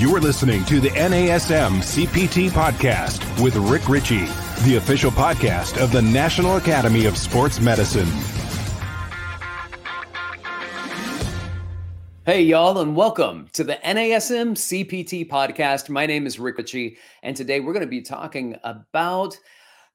You're listening to the NASM CPT podcast with Rick Richey, the official podcast of the National Academy of Sports Medicine. Hey, y'all, and welcome to the NASM CPT podcast. My name is Rick Richey, and today we're going to be talking about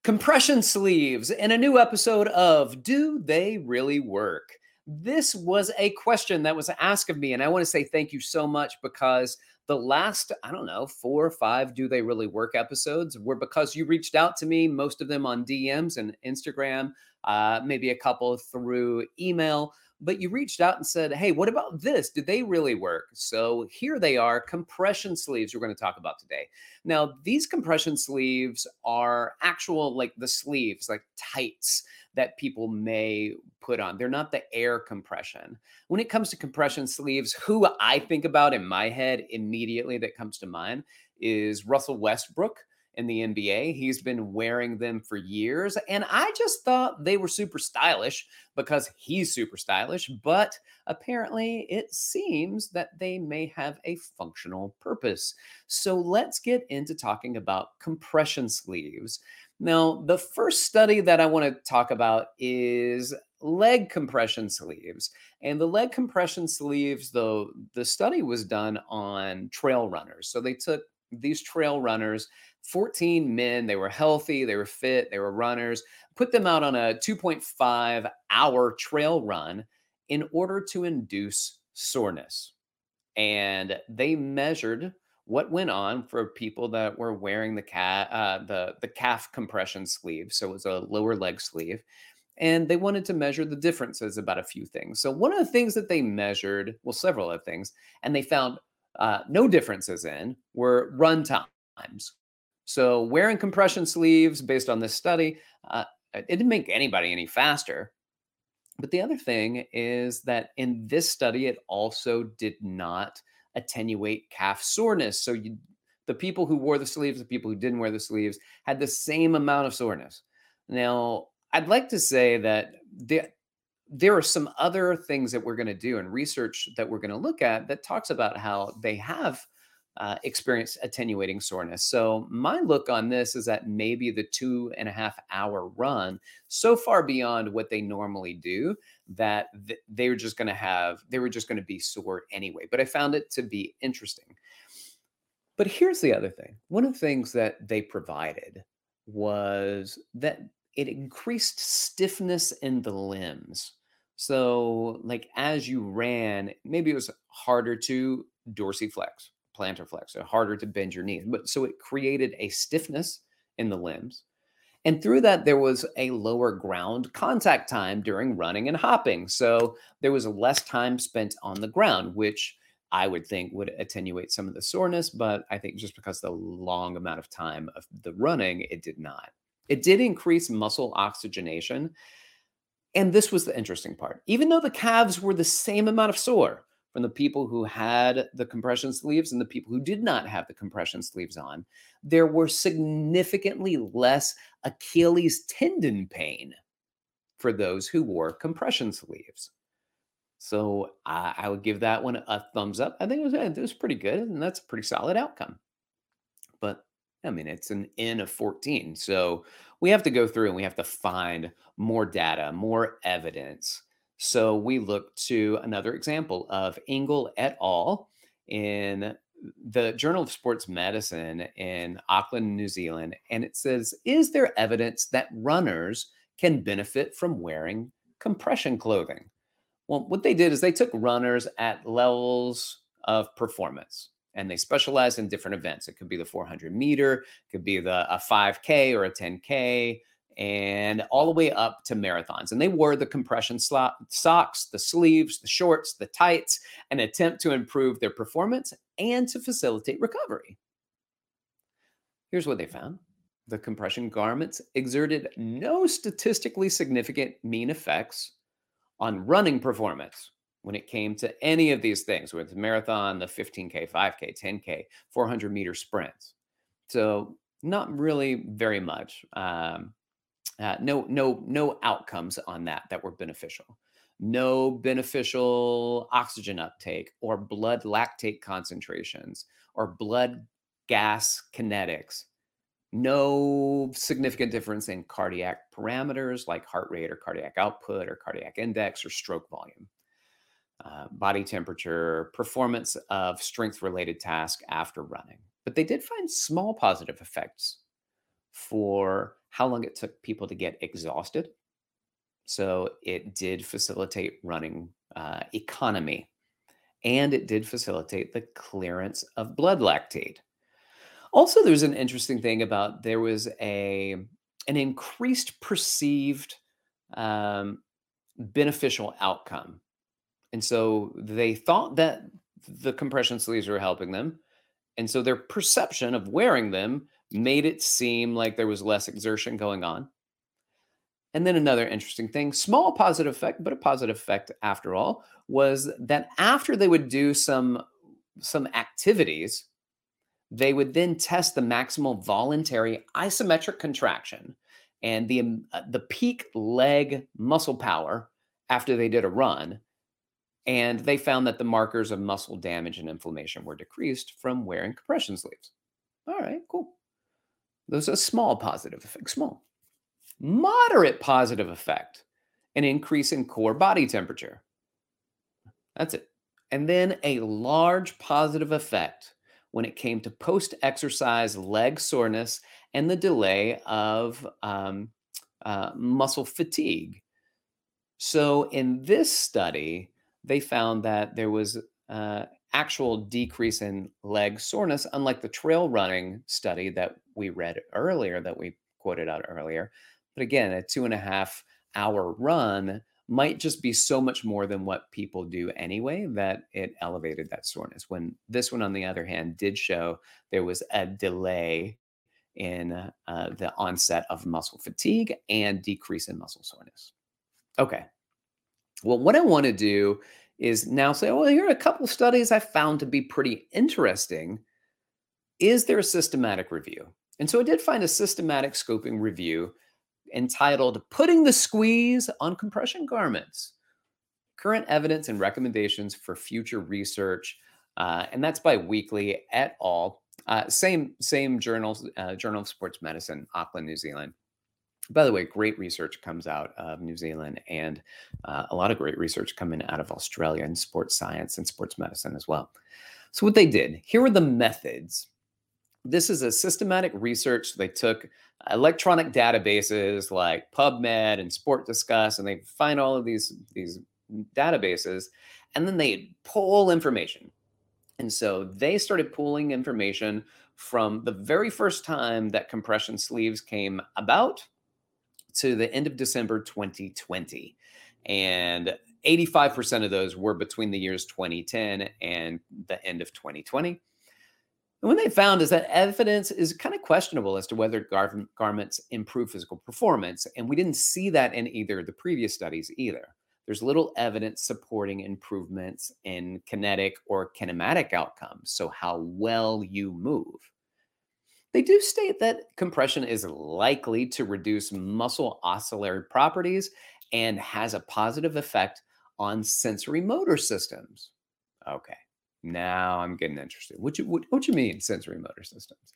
compression sleeves in a new episode of Do They Really Work? This was a question that was asked of me, and I want to say thank you so much because the last, I don't know, four or five Do They Really Work episodes were because you reached out to me, most of them on DMs and Instagram, uh, maybe a couple through email but you reached out and said, Hey, what about this? Do they really work? So here they are compression sleeves we're going to talk about today. Now, these compression sleeves are actual, like the sleeves, like tights that people may put on. They're not the air compression. When it comes to compression sleeves, who I think about in my head immediately that comes to mind is Russell Westbrook in the NBA. He's been wearing them for years. And I just thought they were super stylish because he's super stylish. But apparently, it seems that they may have a functional purpose. So let's get into talking about compression sleeves. Now, the first study that I want to talk about is leg compression sleeves. And the leg compression sleeves, though, the study was done on trail runners. So they took these trail runners 14 men. They were healthy, they were fit, they were runners. Put them out on a 2.5 hour trail run in order to induce soreness. And they measured what went on for people that were wearing the calf, uh, the the calf compression sleeve. So it was a lower leg sleeve, and they wanted to measure the differences about a few things. So one of the things that they measured, well, several of things, and they found uh, no differences in were run times. So wearing compression sleeves, based on this study, uh, it didn't make anybody any faster. But the other thing is that in this study, it also did not attenuate calf soreness. So you, the people who wore the sleeves, the people who didn't wear the sleeves, had the same amount of soreness. Now, I'd like to say that there, there are some other things that we're going to do and research that we're going to look at that talks about how they have uh, experience attenuating soreness. So my look on this is that maybe the two and a half hour run so far beyond what they normally do that th- they were just going to have they were just going to be sore anyway. But I found it to be interesting. But here's the other thing. One of the things that they provided was that it increased stiffness in the limbs. So, like as you ran, maybe it was harder to dorsiflex plantar flex, so harder to bend your knees. But so it created a stiffness in the limbs. And through that, there was a lower ground contact time during running and hopping. So there was less time spent on the ground, which I would think would attenuate some of the soreness. But I think just because the long amount of time of the running, it did not. It did increase muscle oxygenation. And this was the interesting part. Even though the calves were the same amount of sore, from the people who had the compression sleeves and the people who did not have the compression sleeves on, there were significantly less Achilles tendon pain for those who wore compression sleeves. So I, I would give that one a thumbs up. I think it was, it was pretty good, and that's a pretty solid outcome. But I mean, it's an N of 14. So we have to go through and we have to find more data, more evidence so we look to another example of Engel et al. in the Journal of Sports Medicine in Auckland, New Zealand. And it says, Is there evidence that runners can benefit from wearing compression clothing? Well, what they did is they took runners at levels of performance and they specialized in different events. It could be the 400 meter, it could be the a 5K or a 10K, and all the way up to marathons. And they wore the compression socks, the sleeves, the shorts, the tights, an attempt to improve their performance and to facilitate recovery. Here's what they found the compression garments exerted no statistically significant mean effects on running performance when it came to any of these things, with the marathon, the 15K, 5K, 10K, 400 meter sprints. So, not really very much. Um, uh, no, no, no outcomes on that that were beneficial. no beneficial oxygen uptake or blood lactate concentrations or blood gas kinetics. No significant difference in cardiac parameters like heart rate or cardiac output or cardiac index or stroke volume. Uh, body temperature, performance of strength related tasks after running. But they did find small positive effects for how long it took people to get exhausted. So it did facilitate running uh, economy and it did facilitate the clearance of blood lactate. Also, there's an interesting thing about there was a an increased perceived um, beneficial outcome, and so they thought that the compression sleeves were helping them, and so their perception of wearing them made it seem like there was less exertion going on. And then another interesting thing, small positive effect, but a positive effect after all, was that after they would do some some activities, they would then test the maximal voluntary isometric contraction and the um, uh, the peak leg muscle power after they did a run and they found that the markers of muscle damage and inflammation were decreased from wearing compression sleeves all right cool those are small positive effect small moderate positive effect an increase in core body temperature that's it and then a large positive effect when it came to post exercise leg soreness and the delay of um, uh, muscle fatigue. So, in this study, they found that there was uh, actual decrease in leg soreness, unlike the trail running study that we read earlier, that we quoted out earlier. But again, a two and a half hour run might just be so much more than what people do anyway that it elevated that soreness. When this one, on the other hand, did show there was a delay in uh, the onset of muscle fatigue and decrease in muscle soreness. Okay. Well, what I want to do is now say, well, here are a couple of studies I found to be pretty interesting. Is there a systematic review? And so I did find a systematic scoping review entitled Putting the Squeeze on Compression Garments Current Evidence and Recommendations for Future Research. Uh, and that's by Weakley et al. Uh, same same journals, uh, Journal of Sports Medicine, Auckland, New Zealand. By the way, great research comes out of New Zealand, and uh, a lot of great research coming out of Australia in sports science and sports medicine as well. So, what they did here are the methods. This is a systematic research. They took electronic databases like PubMed and SPORTDiscus, and they find all of these these databases, and then they pull information. And so they started pulling information from the very first time that compression sleeves came about to the end of December 2020. And 85% of those were between the years 2010 and the end of 2020. And what they found is that evidence is kind of questionable as to whether gar- garments improve physical performance. And we didn't see that in either of the previous studies either. There's little evidence supporting improvements in kinetic or kinematic outcomes, so how well you move. They do state that compression is likely to reduce muscle oscillatory properties and has a positive effect on sensory motor systems. Okay. Now I'm getting interested. What you what, what you mean sensory motor systems?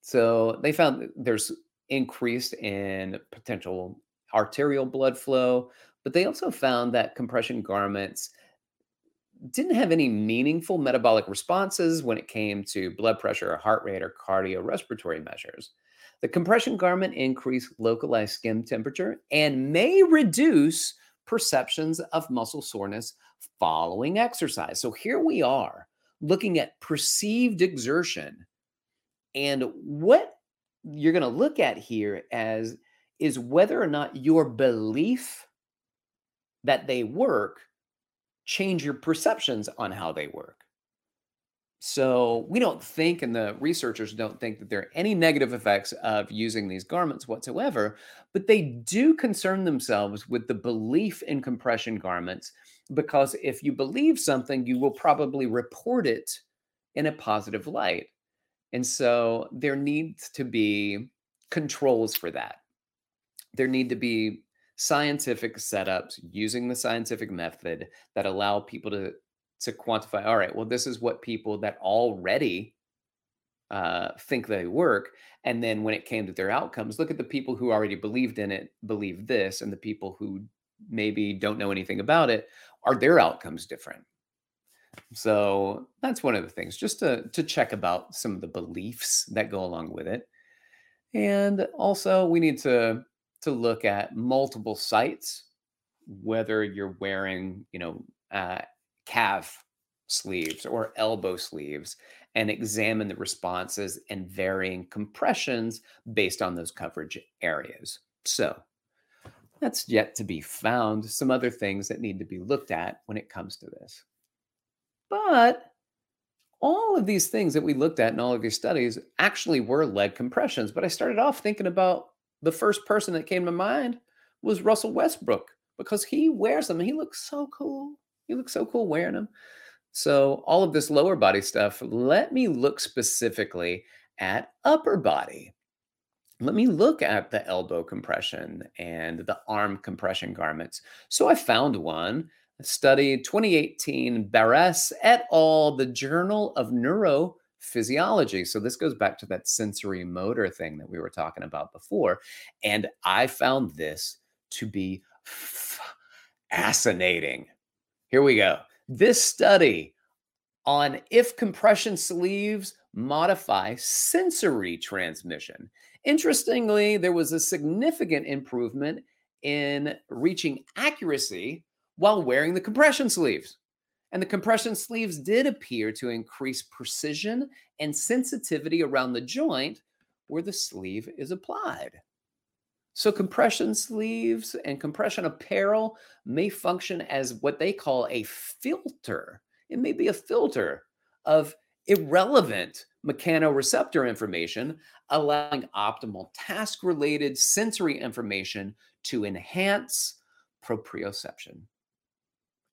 So they found there's increased in potential arterial blood flow, but they also found that compression garments didn't have any meaningful metabolic responses when it came to blood pressure or heart rate or cardiorespiratory measures. The compression garment increased localized skin temperature and may reduce perceptions of muscle soreness following exercise. So here we are looking at perceived exertion. And what you're going to look at here as is whether or not your belief that they work change your perceptions on how they work. So we don't think, and the researchers don't think that there are any negative effects of using these garments whatsoever, but they do concern themselves with the belief in compression garments because if you believe something, you will probably report it in a positive light. And so there needs to be controls for that. There need to be scientific setups using the scientific method that allow people to to quantify all right well this is what people that already uh, think they work and then when it came to their outcomes look at the people who already believed in it believe this and the people who maybe don't know anything about it are their outcomes different? So that's one of the things just to to check about some of the beliefs that go along with it. And also we need to to look at multiple sites, whether you're wearing, you know, uh, calf sleeves or elbow sleeves, and examine the responses and varying compressions based on those coverage areas. So that's yet to be found. Some other things that need to be looked at when it comes to this. But all of these things that we looked at in all of these studies actually were leg compressions. But I started off thinking about the first person that came to mind was Russell Westbrook because he wears them he looks so cool. He looks so cool wearing them. So, all of this lower body stuff, let me look specifically at upper body. Let me look at the elbow compression and the arm compression garments. So, I found one study 2018 Barss et al., the Journal of Neuro physiology. So this goes back to that sensory motor thing that we were talking about before. And I found this to be fascinating. Here we go. This study on if compression sleeves modify sensory transmission. Interestingly, there was a significant improvement in reaching accuracy while wearing the compression sleeves. And the compression sleeves did appear to increase precision and sensitivity around the joint where the sleeve is applied. So, compression sleeves and compression apparel may function as what they call a filter. It may be a filter of irrelevant mechanoreceptor information, allowing optimal task related sensory information to enhance proprioception.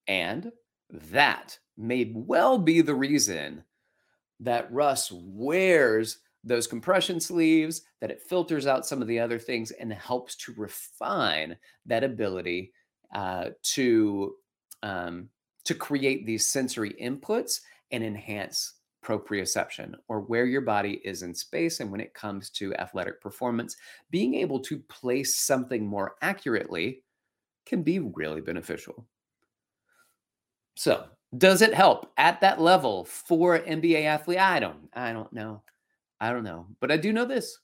And that may well be the reason that Russ wears those compression sleeves, that it filters out some of the other things and helps to refine that ability uh, to um, to create these sensory inputs and enhance proprioception or where your body is in space and when it comes to athletic performance being able to place something more accurately can be really beneficial so, does it help at that level for NBA athlete? I don't I don't know. I don't know. But I do know this.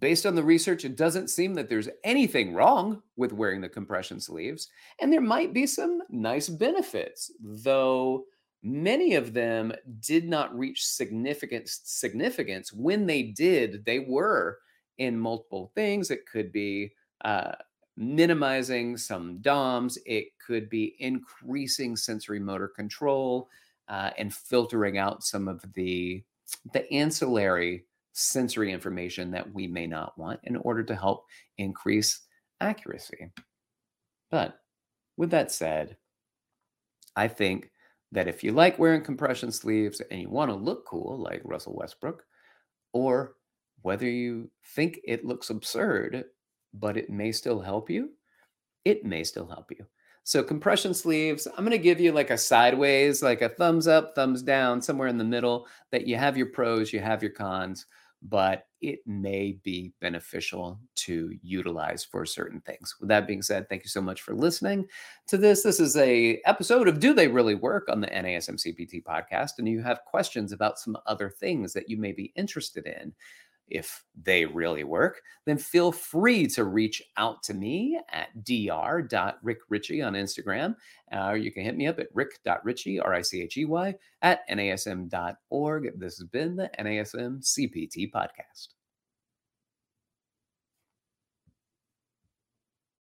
Based on the research, it doesn't seem that there's anything wrong with wearing the compression sleeves, and there might be some nice benefits, though many of them did not reach significant significance. When they did, they were in multiple things. It could be uh, minimizing some DOMs. It could be increasing sensory motor control uh, and filtering out some of the, the ancillary sensory information that we may not want in order to help increase accuracy. But with that said, I think that if you like wearing compression sleeves and you want to look cool like Russell Westbrook, or whether you think it looks absurd but it may still help you. It may still help you. So compression sleeves, I'm going to give you like a sideways, like a thumbs up, thumbs down, somewhere in the middle that you have your pros, you have your cons, but it may be beneficial to utilize for certain things. With that being said, thank you so much for listening to this. This is a episode of Do They Really Work on the NASM CPT podcast and you have questions about some other things that you may be interested in if they really work, then feel free to reach out to me at dr.rickrichey on Instagram. Uh, or you can hit me up at rick.richey, R I C H E Y, at nasm.org. This has been the NASM CPT podcast.